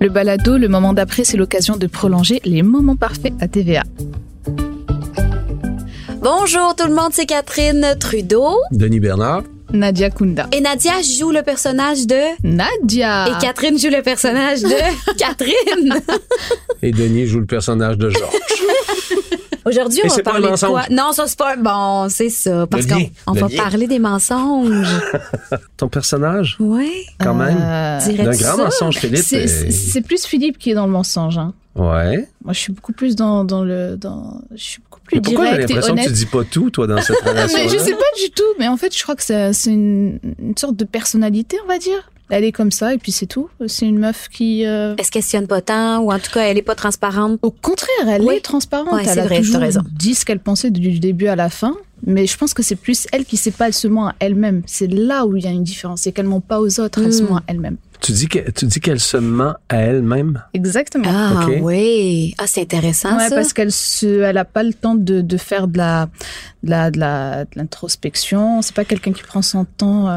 Le balado, le moment d'après, c'est l'occasion de prolonger les moments parfaits à TVA. Bonjour tout le monde, c'est Catherine Trudeau. Denis Bernard. Nadia Kunda. Et Nadia joue le personnage de... Nadia. Et Catherine joue le personnage de... Catherine. Et Denis joue le personnage de Georges. Aujourd'hui, on va un parler de quoi? Non, ça c'est pas bon, c'est ça. Parce qu'on va lien. parler des mensonges. Ton personnage, Ouais. quand même. Euh, D'un grand ça? mensonge, Philippe. c'est, plus Philippe qui est dans le mensonge. hein. Ouais. Moi, je suis beaucoup plus dans, dans le. Dans, je suis beaucoup plus Mais pourquoi j'ai l'impression que tu dis pas tout, toi, dans cette relation mais je sais pas du tout. Mais en fait, je crois que c'est, c'est une, une sorte de personnalité, on va dire. Elle est comme ça et puis c'est tout. C'est une meuf qui. euh, Elle se questionne pas tant, ou en tout cas, elle est pas transparente. Au contraire, elle Oui. est transparente. Ouais, elle c'est a vrai, toujours raison. dit ce qu'elle pensait du début à la fin. Mais je pense que c'est plus elle qui sait pas, elle se ment à elle-même. C'est là où il y a une différence. C'est qu'elle ment pas aux autres, elle se Mm. ment à elle-même. Tu dis que- tu dis qu'elle se ment à elle-même? Exactement. Ah Ok. oui. Ah, c'est intéressant Ouais, ça. parce qu'elle se, elle a pas le temps de, de faire de la, de la, de la, de l'introspection. C'est pas quelqu'un qui prend son temps euh,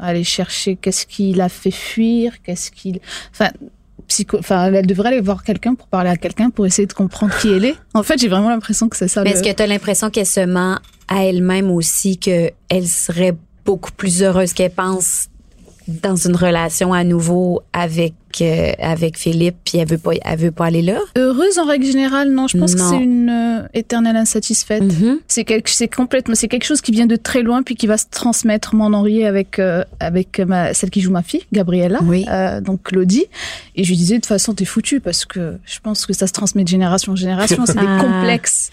à aller chercher qu'est-ce qui l'a fait fuir, qu'est-ce qu'il, enfin, psycho, enfin, elle devrait aller voir quelqu'un pour parler à quelqu'un pour essayer de comprendre qui elle est. En fait, j'ai vraiment l'impression que c'est ça. Mais le- est-ce que tu as l'impression qu'elle se ment à elle-même aussi, qu'elle serait beaucoup plus heureuse qu'elle pense dans une relation à nouveau avec, euh, avec Philippe, puis elle veut pas, elle veut pas aller là? Heureuse en règle générale, non. Je pense que c'est une euh, éternelle insatisfaite. Mhm. C'est quelque, c'est complètement, c'est quelque chose qui vient de très loin puis qui va se transmettre m'en enrier avec euh, avec ma, celle qui joue ma fille, Gabriella, Oui. euh, donc Claudie. Et je lui disais de toute façon t'es foutu parce que je pense que ça se transmet de génération en génération. C'est des Ah. complexes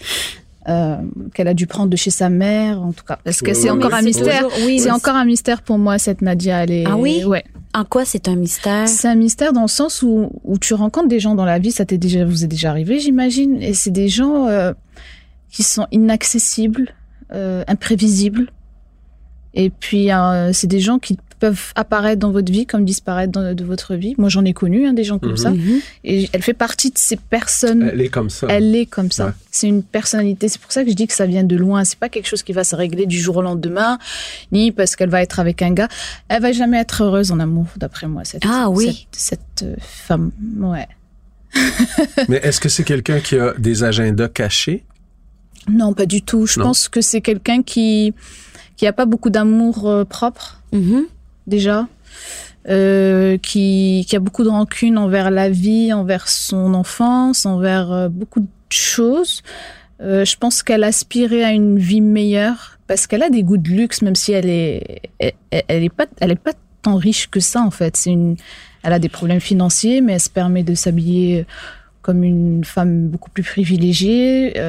euh, qu'elle a dû prendre de chez sa mère, en tout cas. Parce que Oui, c'est oui, encore un mystère. toujours- oui, c'est encore un mystère pour moi cette Nadia. Elle est, Ah oui? Ouais. En quoi c'est un mystère? C'est un mystère dans le sens où, où tu rencontres des gens dans la vie, ça t'est déjà, vous est déjà arrivé, j'imagine, et c'est des gens euh, qui sont inaccessibles, euh, imprévisibles, et puis c'est des gens qui peuvent apparaître dans votre vie comme disparaître dans, de votre vie. Moi, j'en ai connu hein, des gens comme ça, Mhm. et elle fait partie de ces personnes. Elle est comme ça. Elle est comme ça. Ouais. C'est une personnalité. C'est pour ça que je dis que ça vient de loin. C'est pas quelque chose qui va se régler du jour au lendemain, ni parce qu'elle va être avec un gars. Elle va jamais être heureuse en amour, d'après moi. Cette, Ah oui. Cette, cette, euh, femme. Ouais. Mais est-ce que c'est quelqu'un qui a des agendas cachés? Non, pas du tout. Je Non. pense que c'est quelqu'un qui qui a pas beaucoup d'amour euh, propre Mhm. Déjà. Euh, qui, a beaucoup de rancune envers la vie, envers son enfance, envers euh, beaucoup de choses. Euh, je pense qu'elle aspirait à une vie meilleure parce qu'elle a des goûts de luxe, même si elle est, elle, pas, elle est pas tant riche que ça en fait. C'est une, elle a des problèmes financiers, mais elle se permet de s'habiller comme une femme beaucoup plus privilégiée.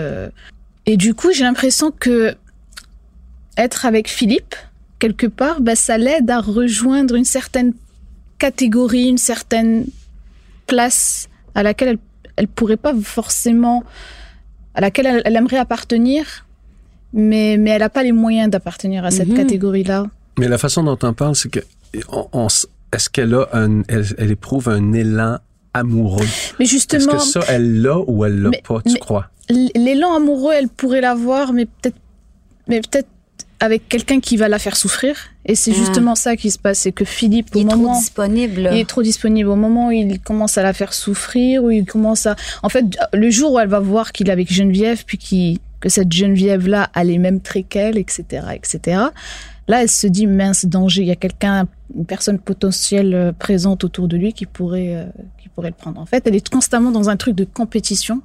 et du coup, j'ai l'impression que être avec Philippe, quelque part, bah, ça l'aide à rejoindre une certaine catégorie, une certaine place à laquelle elle, elle pourrait pas forcément, à laquelle elle, elle aimerait appartenir, mais, mais elle n'a pas les moyens d'appartenir à cette Mhm. catégorie-là. Mais la façon dont on parle, c'est que on, on s- est-ce qu'elle a un, elle, elle éprouve un élan amoureux? Mais Est-ce justement, que ça, elle l'a ou elle l'a Mais- pas, tu crois? l'élan amoureux, elle pourrait l'avoir, mais peut-être, mais peut-être avec quelqu'un qui va la faire souffrir. Et c'est Ah. justement ça qui se passe, c'est que Philippe, Il au est moment, trop disponible. là. Il est trop disponible. Au moment où il commence à la faire souffrir, où il commence à... En fait, le jour où elle va voir qu'il est avec Geneviève, puis qu'il- que cette Geneviève-là a les mêmes traits qu'elle, etc., etc., là, elle se dit, mince, danger, il y a quelqu'un, une personne potentielle euh, présente autour de lui qui pourrait, euh, qui pourrait le prendre. En fait, elle est constamment dans un truc de compétition.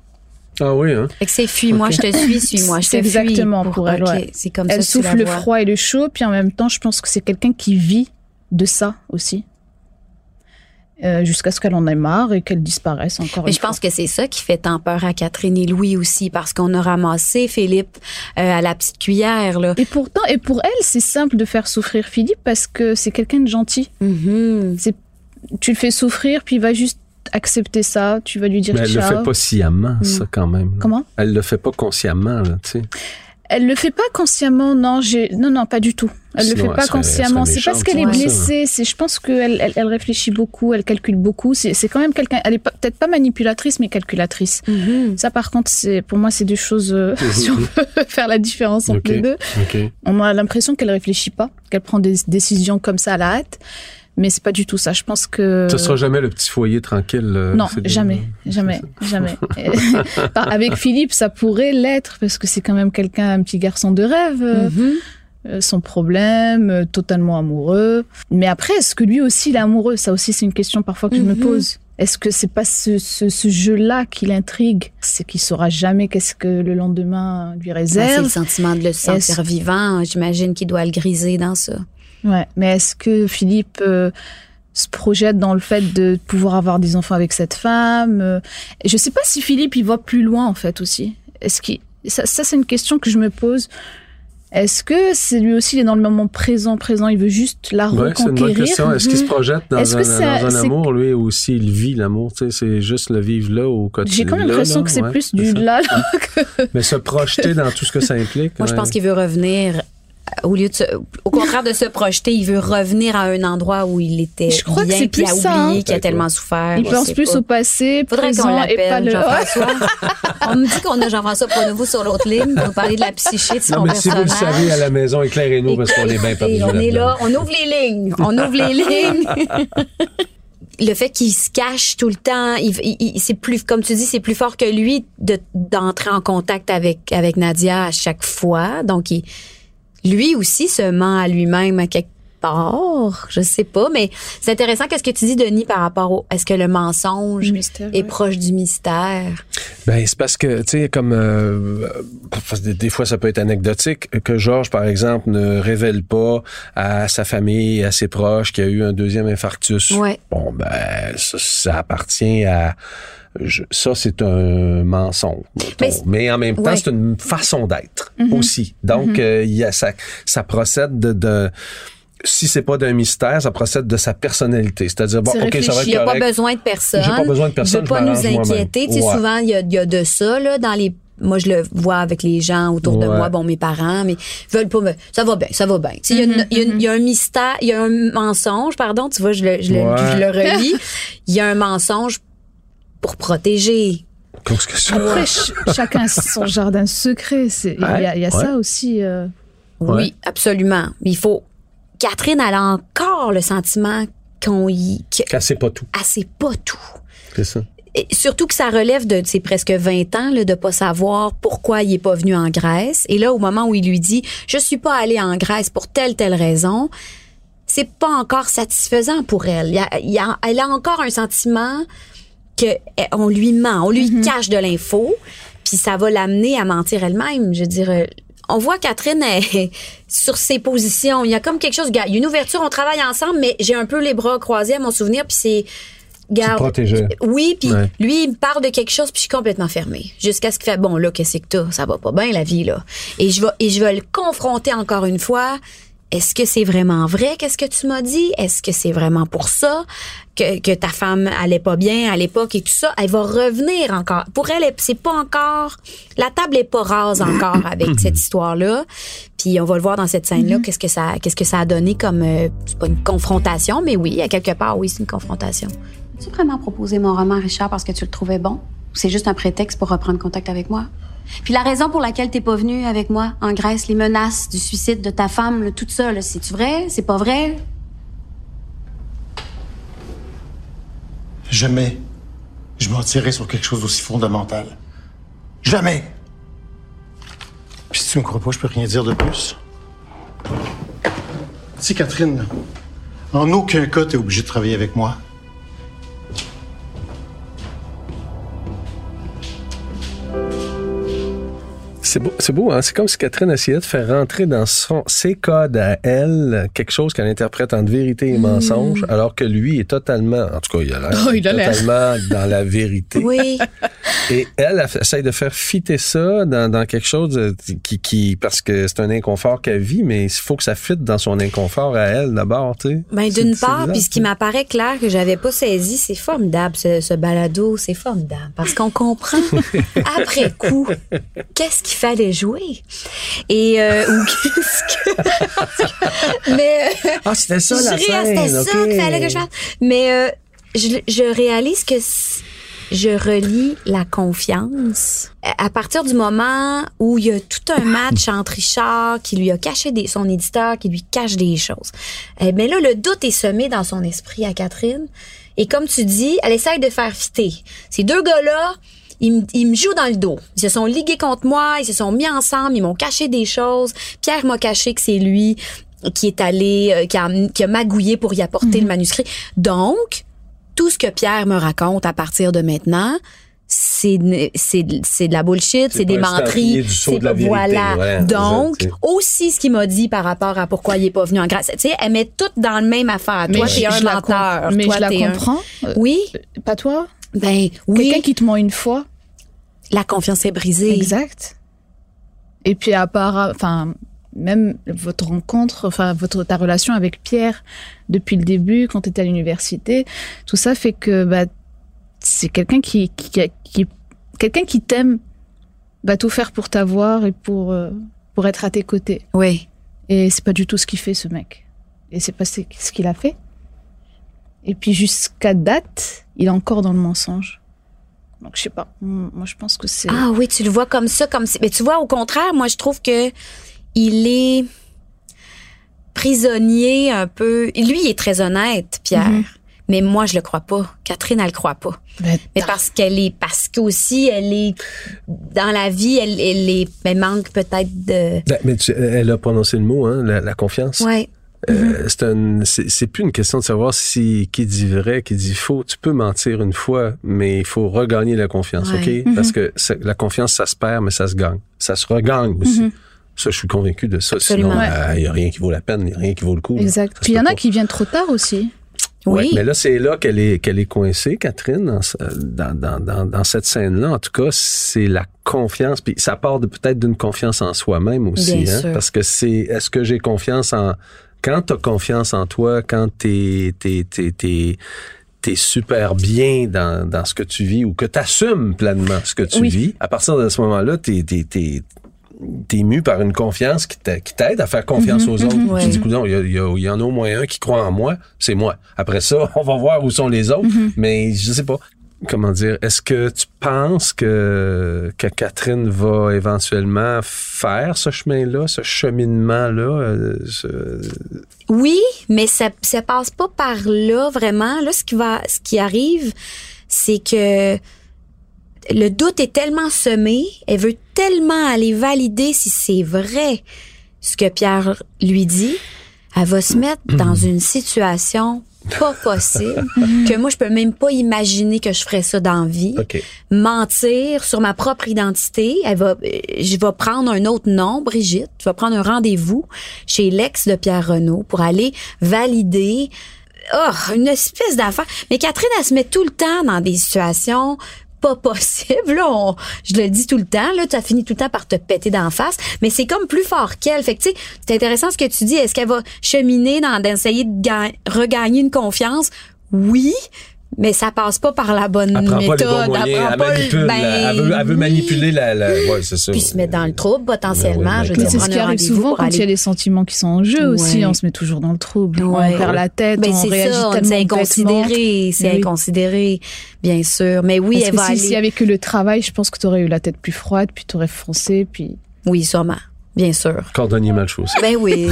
Ah oui, hein? Fait que c'est fuis-moi, je te suis, suis-moi, je te C'est fuis. exactement pour elle, ouais. C'est comme elle ça tu souffle la le vois. froid et le chaud, puis en même temps, je pense que c'est quelqu'un qui vit de ça aussi. Euh, jusqu'à ce qu'elle en ait marre et qu'elle disparaisse encore Mais une je pense que c'est ça qui fait tant peur à Catherine et Louis aussi, parce qu'on a ramassé Philippe euh, à la petite cuillère. Là. Et pourtant, et pour elle, c'est simple de faire souffrir Philippe parce que c'est quelqu'un de gentil. Mhm. Tu le fais souffrir, puis il va juste accepter ça. Tu vas lui dire Mais elle le ciao. fait pas sciemment, ça, quand même. Comment? Elle le fait pas consciemment, là, tu sais. Elle le fait pas consciemment, non. J'ai non, non, pas du tout. Elle le Sinon, fait elle pas serait- consciemment. C'est parce qu'elle est blessée. C'est, je pense qu'elle, elle, elle réfléchit beaucoup, elle calcule beaucoup. C'est, c'est quand même quelqu'un. Elle est peut-être pas manipulatrice, mais calculatrice. Mhm. Ça, par contre, c'est pour moi, c'est deux choses. euh, si on peut faire la différence entre les deux. On a l'impression qu'elle réfléchit pas, qu'elle prend des décisions comme ça à la hâte. Mais c'est pas du tout ça. Je pense que. Ce sera jamais le petit foyer tranquille. euh, Non, des- jamais, jamais, jamais. Avec Philippe, ça pourrait l'être parce que c'est quand même quelqu'un, un petit garçon de rêve. euh, Mhm. euh, son problème, euh, totalement amoureux. Mais après, est-ce que lui aussi il est amoureux? Ça aussi, c'est une question parfois que je me Mhm. pose. Est-ce que c'est pas ce, ce, ce jeu-là qui l'intrigue? C'est qu'il saura jamais qu'est-ce que le lendemain lui Ben, c'est le réserve. sentiment de le sentir vivant. J'imagine qu'il doit le griser dans ça. Ouais, mais est-ce que Philippe euh, se projette dans le fait de pouvoir avoir des enfants avec cette femme euh, et Je sais pas si Philippe il va plus loin en fait aussi. Est-ce qu'il ça, ça c'est une question que je me pose. Est-ce que c'est lui aussi il est dans le moment présent présent, il veut juste la Ouais, c'est une bonne reconquérir? question. Est-ce qu'il se projette dans un, ça- dans un amour, lui, ou s'il vit l'amour? Tu sais, c'est juste le vivre là au quotidien. J'ai quand même l'impression que c'est ouais, plus du là. là que- Mais se projeter dans tout ce que ça implique. Moi, je pense qu'il veut revenir. Au lieu de se- au contraire de se projeter, il veut revenir à un endroit où il était Je crois que bien, c'est puis plus a ça, oublié hein. qu'il a tellement souffert. Il pense plus pas. au passé, Faudrait qu'on présent et pas l'appelle, le. Jean-François. on me dit qu'on a Jean-François Pronovo sur l'autre ligne pour nous parler de la psyché de son Non, mais si vous le savez à la maison, éclairez-nous parce qu'on est bien Écoutez, perdu On est là, on ouvre les lignes, on ouvre les lignes. Le fait qu'il se cache tout le temps, il, il- il- c'est plus, comme tu dis, c'est plus fort que lui de d'entrer en contact avec avec Nadia à chaque fois. Donc, il, lui aussi se ment à lui-même à quelque part. Je sais pas, mais c'est intéressant. Qu'est-ce que tu dis, Denis, par rapport au, est-ce que le mensonge mystère, est ouais. proche du mystère? Ben, c'est parce que, tu sais, comme euh, des fois ça peut être anecdotique, que Georges, par exemple, ne révèle pas à sa famille, à ses proches qu'il y a eu un deuxième infarctus. Ouais. Bon, ben, ça, ça appartient à... je- ça, c'est un mensonge. Mais Mais, en même temps, ouais. c'est une façon d'être Mhm. aussi. Donc, euh, il y a ça, ça procède de... de si c'est pas d'un mystère, ça procède de sa personnalité. C'est-à-dire, bon, OK, ça va réfléchi. Il n'y être a pas correct. besoin de personne. J'ai pas besoin de Il personne, je pas nous inquiéter. Tu sais, Ouais. souvent, il y a, il y a de ça, là, dans les. Moi, je le vois avec les gens autour de Ouais. moi, bon, mes parents, mais ils veulent pas me. Ça va bien, ça va bien. Tu sais, il y a une- il y, a une- il y a un mystère, il y a un mensonge, pardon, tu vois, je le, je le, Ouais. je le relis. Il y a un mensonge pour protéger. Qu'est-ce que c'est? Après, ch- chacun a son jardin secret. C'est- Il y a, il y a Ouais. ça aussi. euh. Ouais. Oui, absolument. Mais il faut. Catherine, elle a encore le sentiment qu'on y. que- Qu'elle sait pas tout. Elle sait pas tout. C'est ça. Et surtout que ça relève de ses presque 20 ans là, de pas savoir pourquoi il est pas venu en Grèce. Et là, au moment où il lui dit je suis pas allé en Grèce pour telle telle raison, c'est pas encore satisfaisant pour elle. Il y a- il y a- elle a encore un sentiment que eh, on lui ment, on lui cache de l'info, puis ça va l'amener à mentir elle-même. Je veux dire, euh, on voit Catherine sur ses positions. Il y a comme quelque chose. Il y a une ouverture, on travaille ensemble, mais j'ai un peu les bras croisés à mon souvenir, puis c'est. Garde, protégeais. oui, puis Ouais. lui, il me parle de quelque chose, puis je suis complètement fermée. Jusqu'à ce qu'il fait, bon, là, qu'est-ce que t'as? Ça va pas bien, la vie, là. Et je vais, et je vais le confronter encore une fois. Est-ce que c'est vraiment vrai, qu'est-ce que tu m'as dit? Est-ce que c'est vraiment pour ça? Que, que ta femme allait pas bien à l'époque et tout ça? Elle va revenir encore. Pour elle, c'est pas encore, la table est pas rase encore avec cette histoire-là. Puis on va le voir dans cette scène-là, qu'est-ce que ça, qu'est-ce que ça a donné comme, euh, c'est pas une confrontation, mais oui, à quelque part, oui, c'est une confrontation. As-tu vraiment proposé mon roman, Richard, parce que tu le trouvais bon? Ou c'est juste un prétexte pour reprendre contact avec moi? Puis la raison pour laquelle t'es pas venu avec moi en Grèce, les menaces du suicide de ta femme, là, tout ça, c'est-tu vrai? C'est pas vrai? Jamais je mentirais sur quelque chose d'aussi fondamental. Jamais! Puis si tu me crois pas, je peux rien dire de plus. Tu sais, Catherine, en aucun cas t'es obligée de travailler avec moi. C'est beau, c'est beau, hein? C'est comme si Catherine essayait de faire rentrer dans son, ses codes à elle quelque chose qu'elle interprète entre vérité et mensonge, alors que lui est totalement, en tout cas, il a l'air, Oh, il a l'air. totalement dans la vérité. Oui. Et elle, elle essaye de faire fitter ça dans, dans quelque chose qui, qui, parce que c'est un inconfort qu'elle vit, mais il faut que ça fitte dans son inconfort à elle d'abord, tu sais. Ben, d'une c'est part, puis ce qui ça. m'apparaît clair que j'avais pas saisi, c'est formidable, ce, ce balado, c'est formidable. Parce qu'on comprend, après coup, qu'est-ce qui fait fallait jouer. Et euh, ou qu'est-ce que mais euh, Ah, c'était ça la scène. c'était ça qu'il fallait que je fasse. Mais euh, je, je réalise que je relie la confiance. À à partir du moment où il y a tout un match entre Richard qui lui a caché des, son éditeur, qui lui cache des choses. Eh bien là, le doute est semé dans son esprit à Catherine. Et comme tu dis, elle essaye de faire fitter. Ces deux gars-là, ils, me- ils me jouent dans le dos. Ils se sont ligués contre moi, ils se sont mis ensemble, ils m'ont caché des choses. Pierre m'a caché que c'est lui qui est allé, euh, qui, a, qui a magouillé pour y apporter le manuscrit. Donc, tout ce que Pierre me raconte à partir de maintenant, c'est c'est c'est de la bullshit, C'est des menteries, c'est de voilà. ouais, Donc aussi ce qu'il m'a dit par rapport à pourquoi il est pas venu en Grèce. Tu sais, elle met tout dans le même affaire. Toi, je- t'es un menteur. Mais Toi, je la t'es un- comprends. Euh, Oui, Pas toi? Ben Quelqu'un oui. qui te ment une fois? La confiance est brisée. Exact. Et puis à part, enfin, même votre rencontre, enfin votre ta relation avec Pierre depuis le début, quand tu étais à l'université, tout ça fait que bah c'est quelqu'un qui qui, qui quelqu'un qui t'aime, va tout faire pour t'avoir et pour euh, pour être à tes côtés. Oui. Et c'est pas du tout ce qu'il fait ce mec. Et c'est pas ce ce qu'il a fait. Et puis jusqu'à date, il est encore dans le mensonge. Donc je sais pas. Moi je pense que c'est Ah oui, tu le vois comme ça, comme si. Mais tu vois, au contraire, moi je trouve que il est prisonnier un peu. Lui, il est très honnête, Pierre. Mhm. Mais moi, je le crois pas. Catherine, elle le croit pas. Mais parce qu'elle est, parce qu'aussi, elle est, dans la vie, elle, elle est, elle manque peut-être de, Ben, Mais tu- elle a prononcé le mot, hein, la, la confiance. ouais. Euh, c'est un- c'est plus une question de savoir si qui dit vrai, qui dit faux. Tu peux mentir une fois, mais il faut regagner la confiance, Ouais. ok? Parce que ça- la confiance, ça se perd, mais ça se gagne. Ça se regagne aussi. Ça, je suis convaincu de ça. Absolument. Sinon, Ouais. il y a rien qui vaut la peine, il y a rien qui vaut le coup. Exact. Puis il y en a qui viennent trop tard aussi. Ouais, Oui. mais là, c'est là qu'elle est, qu'elle est coincée, Catherine, dans, dans, dans, dans, dans cette scène-là. En tout cas, c'est la confiance. Puis ça part de peut-être d'une confiance en soi-même aussi. Bien hein, sûr. Parce que c'est, est-ce que j'ai confiance en... Quand t'as confiance en toi, quand t'es, t'es super bien dans, dans ce que tu vis ou que t'assumes pleinement ce que tu Oui. vis, à partir de ce moment-là, t'es, t'es, t'es, mu par une confiance qui t'a- qui t'aide à faire confiance aux autres. Ouais. Tu dis, coudonc, il y, en a au moins un qui croit en moi, c'est moi. Après ça, on va voir où sont les autres, mais je sais pas. Comment dire, est-ce que tu penses que, que Catherine va éventuellement faire ce chemin-là, ce cheminement-là? euh, ce- Oui, mais ça, ça passe pas par là vraiment. Là, ce qui va, ce qui arrive, c'est que le doute est tellement semé, elle veut tellement aller valider si c'est vrai ce que Pierre lui dit, elle va se mettre dans une situation pas possible que moi je peux même pas imaginer que je ferais ça dans vie mentir sur ma propre identité. Elle va, je vais prendre un autre nom, Brigitte. Je vais prendre un rendez-vous chez l'ex de Pierre Renault pour aller valider. Oh, une espèce d'affaire. Mais Catherine, elle se met tout le temps dans des situations pas possibles. Là, on- je le dis tout le temps. Là, tu as fini tout le temps par te péter d'en face. Mais c'est comme plus fort qu'elle. Fait que, tu c'est intéressant ce que tu dis. Est-ce qu'elle va cheminer dans d'essayer de ga- regagner une confiance? Oui. Mais ça passe pas par la bonne Elle prend méthode. pas les bons moyens, prend elle pas le- manipule, ben elle veut, elle veut oui. manipuler la... la ouais, c'est ça. Puis se mettre dans le trouble potentiellement. Ben oui, ben C'est ce prendre qui arrive rendez-vous souvent pour quand il y a aller- des sentiments qui sont en jeu aussi. Ouais. On se met toujours dans le trouble. Ouais. On perd la tête, Ben, on c'est réagit ça, tellement c'est inconsidéré, c'est Oui. inconsidéré, bien sûr. Mais oui, Parce elle que va si- aller. s'il y avait que le travail, je pense que tu aurais eu la tête plus froide, puis tu aurais foncé, puis... Oui, sûrement, bien sûr. Cordonnier mal chaussé. Ben oui.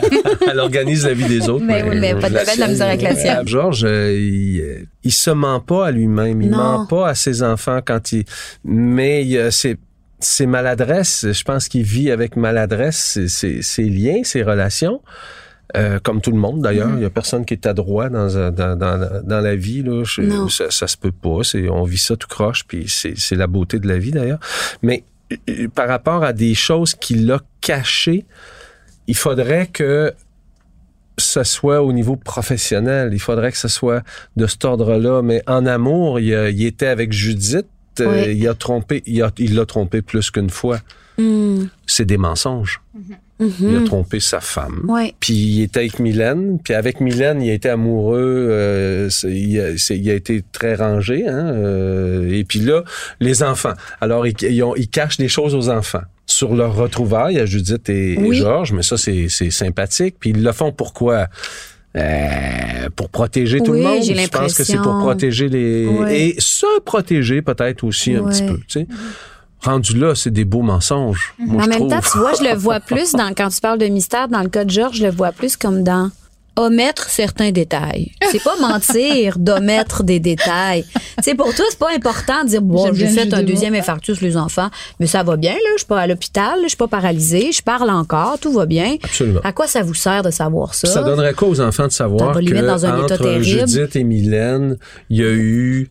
Elle organise la vie des autres. Mais oui, mais pas de- pas de la misère avec la sienne. Georges, euh, il, euh, il se ment pas à lui-même. Il Non. ment pas à ses enfants quand il. Mais il y a ses, ses maladresses. Je pense qu'il vit avec maladresse ses, ses, ses liens, ses relations. Euh, comme tout le monde d'ailleurs, Mm-hmm. il y a personne qui est adroit dans dans, dans, dans la vie là. Je- Non. ça, ça se peut pas. C'est on vit ça tout croche, puis c'est c'est la beauté de la vie d'ailleurs. Mais euh, par rapport à des choses qu'il a cachées, il faudrait que ce soit au niveau professionnel. Il faudrait que ce soit de cet ordre-là. Mais en amour, il, a- il était avec Judith. euh, Oui. il a trompé, il l'a trompé plus qu'une fois. Hmm. C'est des mensonges. Il a trompé sa femme. Ouais. Puis il était avec Mylène. Puis avec Mylène, il a été amoureux. euh, il, a, il a été très rangé. Hein, euh, et puis là, les enfants. Alors, ils, ils, ont- ils cachent des choses aux enfants. Sur leur retrouvaille à Judith et, et. Georges, mais ça, c'est sympathique. Puis ils le font pourquoi? Euh, pour protéger tout le monde. Je pense que c'est pour protéger les... Et se protéger peut-être aussi un petit peu, tu sais. Rendu là, c'est des beaux mensonges. Moi, en je même trouve. temps, tu vois, je le vois plus dans quand tu parles de mystère, dans le cas de Georges, je le vois plus comme dans omettre certains détails. C'est pas mentir d'omettre des détails. Tu sais, pour toi, c'est pas important de dire, bon, j'ai fait un de deuxième infarctus, les enfants, mais ça va bien, là, je suis pas à l'hôpital, je suis pas paralysée, je parle encore, tout va bien. Absolument. À quoi ça vous sert de savoir ça? Ça? donnerait quoi aux enfants de savoir que mettre dans un état entre terrible. Judith et Mylène, il y a eu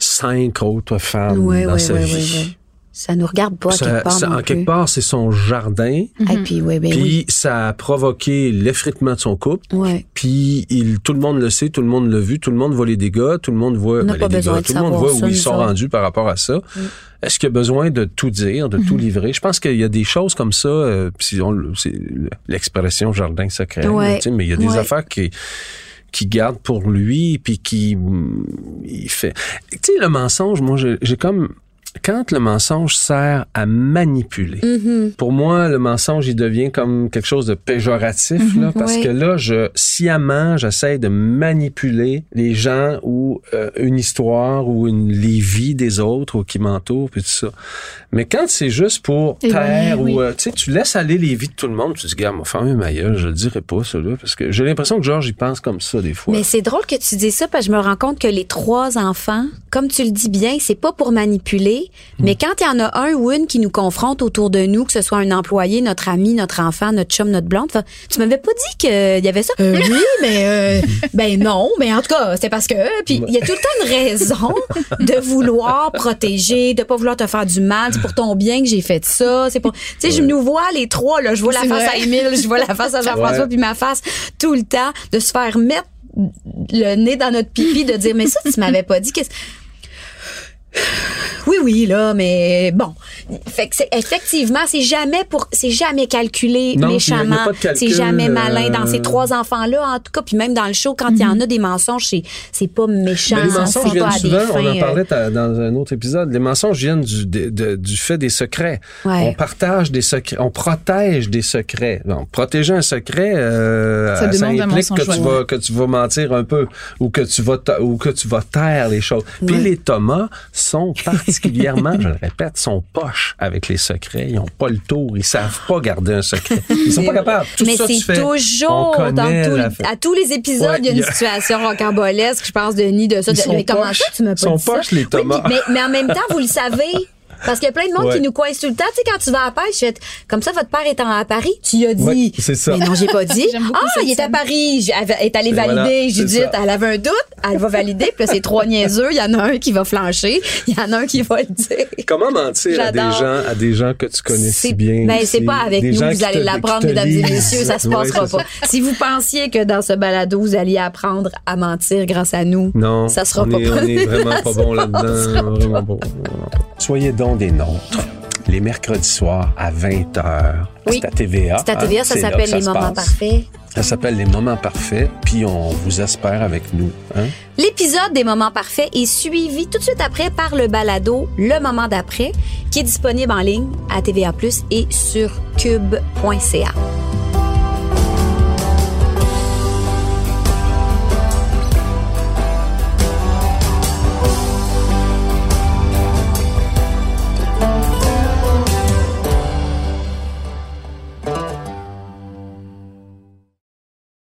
cinq autres femmes Ouais, dans ouais, sa ouais, vie. Ça nous regarde pas à Ça- quelque part ça- non en quelque part, c'est son jardin. Et puis, ouais, ben puis oui. ça a provoqué l'effritement de son couple. Ouais. Puis il, tout le monde le sait, tout le monde l'a vu, tout le monde voit les dégâts, tout le monde voit ben, les dégâts, tout le monde voit ça, où ils sont rendus par rapport à ça. Est-ce qu'il y a besoin de tout dire, de tout Mm-hmm. livrer? Je pense qu'il y a des choses comme ça. euh, c'est l'expression jardin Ouais. sais, mais il y a des affaires qui qui garde pour lui puis qui mm, il fait. Tu sais le mensonge, moi j'ai comme quand le mensonge sert à manipuler, Mm-hmm. pour moi, le mensonge, il devient comme quelque chose de péjoratif, là, parce Oui. que là, je sciemment, j'essaie de manipuler les gens ou euh, une histoire ou une, les vies des autres ou qui m'entourent, puis tout ça. Mais quand c'est juste pour Eh taire oui. ou, euh, tu sais, tu laisses aller les vies de tout le monde, tu te dis, gars, ma femme ma gueule, je le dirai pas, ça, là, parce que j'ai l'impression que Georges, il pense comme ça, des fois. Mais c'est drôle que tu dis ça parce que je me rends compte que les trois enfants, comme tu le dis bien, c'est pas pour manipuler, Hmm. mais quand il y en a un ou une qui nous confronte autour de nous, que ce soit un employé, notre ami, notre enfant, notre chum, notre blonde, tu m'avais pas dit qu'il y avait ça? Euh, oui, mais euh, ben non, mais en tout cas, c'est parce que puis il y a tout le temps une raison de vouloir protéger, de pas vouloir te faire du mal, c'est pour ton bien que j'ai fait ça, c'est pour tu sais je nous vois les trois là, je vois la face vrai. à Émile, je vois la face à Jean-François Ouais. puis ma face tout le temps de se faire mettre le nez dans notre pipi de dire mais ça tu m'avais pas dit qu'est-ce oui oui là mais bon fait que c'est- effectivement c'est jamais pour c'est jamais calculé Non, méchamment il y a- il y a pas de calcul, c'est jamais malin dans euh, ces trois enfants là en tout cas puis même dans le show quand il y en a des mensonges c'est c'est pas méchant Mais les ça mensonges viennent pas à des souvent, on fins, en euh, parlait ta- dans un autre épisode, les mensonges viennent du, de- de- du fait des secrets. Ouais. On partage des secrets, on protège des secrets. Donc, protéger un secret, euh, Ça demande un implique que tu, vas, que tu vas mentir un peu ou que tu vas, ta- ou que tu vas taire les choses. Puis les Thomas sont particulièrement, je le répète, sont poches avec les secrets. Ils n'ont pas le tour, ils savent pas garder un secret. Ils sont pas capables. Tout mais c'est toujours on dans connaît tout- la- à tous les épisodes, Ouais, il y a une situation rocambolesque, je pense, Denis, de ça. Ils de- sont mais comment poches. ça, tu m'as pas Ils sont dit ça? poches, les Oui, Thomas. mais, mais en même temps, vous le savez. Parce qu'il y a plein de monde Ouais. qui nous coince tout le temps. Tu sais, quand tu vas à Paris, je fais, comme ça, votre père est à Paris. Tu y as dit. Ouais, c'est ça. Mais non, j'ai pas dit. Ah, il est à. Paris. Elle est allée valider. Judith, ça. elle avait un doute. Elle va valider. Puis là, c'est trois niaiseux. Il y en a un qui va flancher. Il y en a un qui va le dire. Comment mentir à des gens, à des gens que tu connais C'est- si bien? Ben, c'est pas avec des nous vous allez l'apprendre, mesdames et messieurs. Ça se passera pas. ça. Si vous pensiez que dans ce balado, vous alliez apprendre à mentir grâce à nous, Non, ça sera on pas est, on est vraiment pas bon là-dedans. Vraiment pas bon. Soyez donc des nôtres. Les mercredis soirs à 20h. Oui. C'est à TVA. C'est à hein, TVA, ça là s'appelle Les Moments. Parfaits. Ça s'appelle Les Moments Parfaits. Puis on vous espère avec nous. Hein? L'épisode des Moments Parfaits est suivi tout de suite après par le balado Le Moment d'après, qui est disponible en ligne à TVA+, et sur cube.ca.